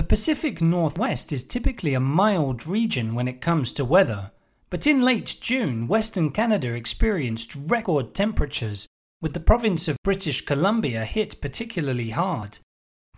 The Pacific Northwest is typically a mild region when it comes to weather, but in late June, Western Canada experienced record temperatures, with the province of British Columbia hit particularly hard.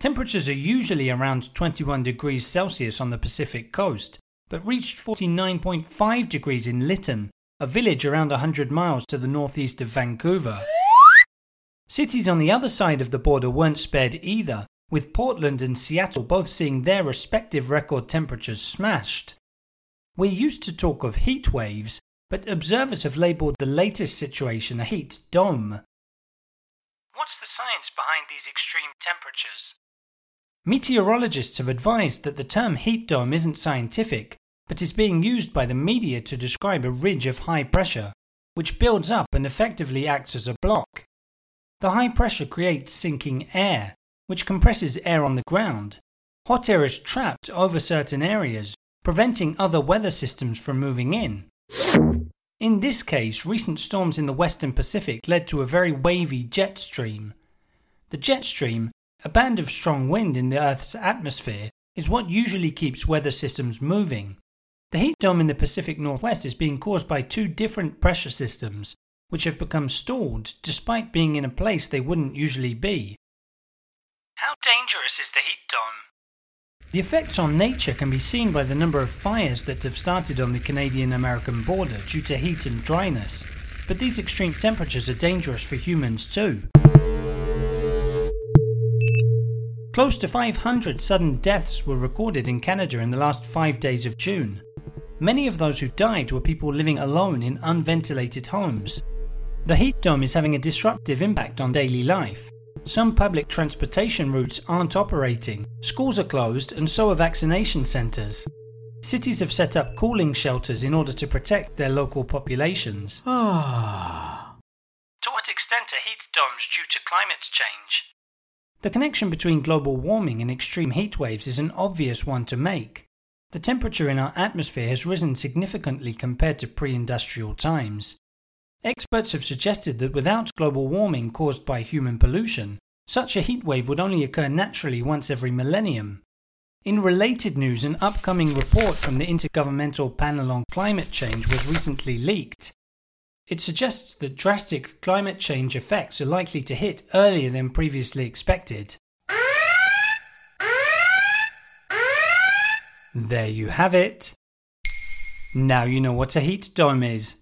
Temperatures are usually around 21 degrees Celsius on the Pacific coast, but reached 49.5 degrees in Lytton, a village around 100 miles to the northeast of Vancouver. Cities on the other side of the border weren't spared either, with Portland and Seattle both seeing their respective record temperatures smashed. We're used to talk of heat waves, but observers have labelled the latest situation a heat dome. What's the science behind these extreme temperatures? Meteorologists have advised that the term heat dome isn't scientific, but is being used by the media to describe a ridge of high pressure, which builds up and effectively acts as a block. The high pressure creates sinking air, which compresses air on the ground. Hot air is trapped over certain areas, preventing other weather systems from moving in. In this case, recent storms in the western Pacific led to a very wavy jet stream. The jet stream, a band of strong wind in the Earth's atmosphere, is what usually keeps weather systems moving. The heat dome in the Pacific Northwest is being caused by two different pressure systems, which have become stalled despite being in a place they wouldn't usually be. Dangerous is the heat dome? The effects on nature can be seen by the number of fires that have started on the Canadian American border due to heat and dryness, but these extreme temperatures are dangerous for humans too. Close to 500 sudden deaths were recorded in Canada in the last five days of June. Many of those who died were people living alone in unventilated homes. The heat dome is having a disruptive impact on daily life. Some public transportation routes aren't operating, schools are closed, and so are vaccination centres. Cities have set up cooling shelters in order to protect their local populations. Ah. to what extent are heat domes due to climate change? The connection between global warming and extreme heat waves is an obvious one to make. The temperature in our atmosphere has risen significantly compared to pre industrial times. Experts have suggested that without global warming caused by human pollution, such a heat wave would only occur naturally once every millennium. In related news, an upcoming report from the Intergovernmental Panel on Climate Change was recently leaked. It suggests that drastic climate change effects are likely to hit earlier than previously expected. There you have it. Now you know what a heat dome is.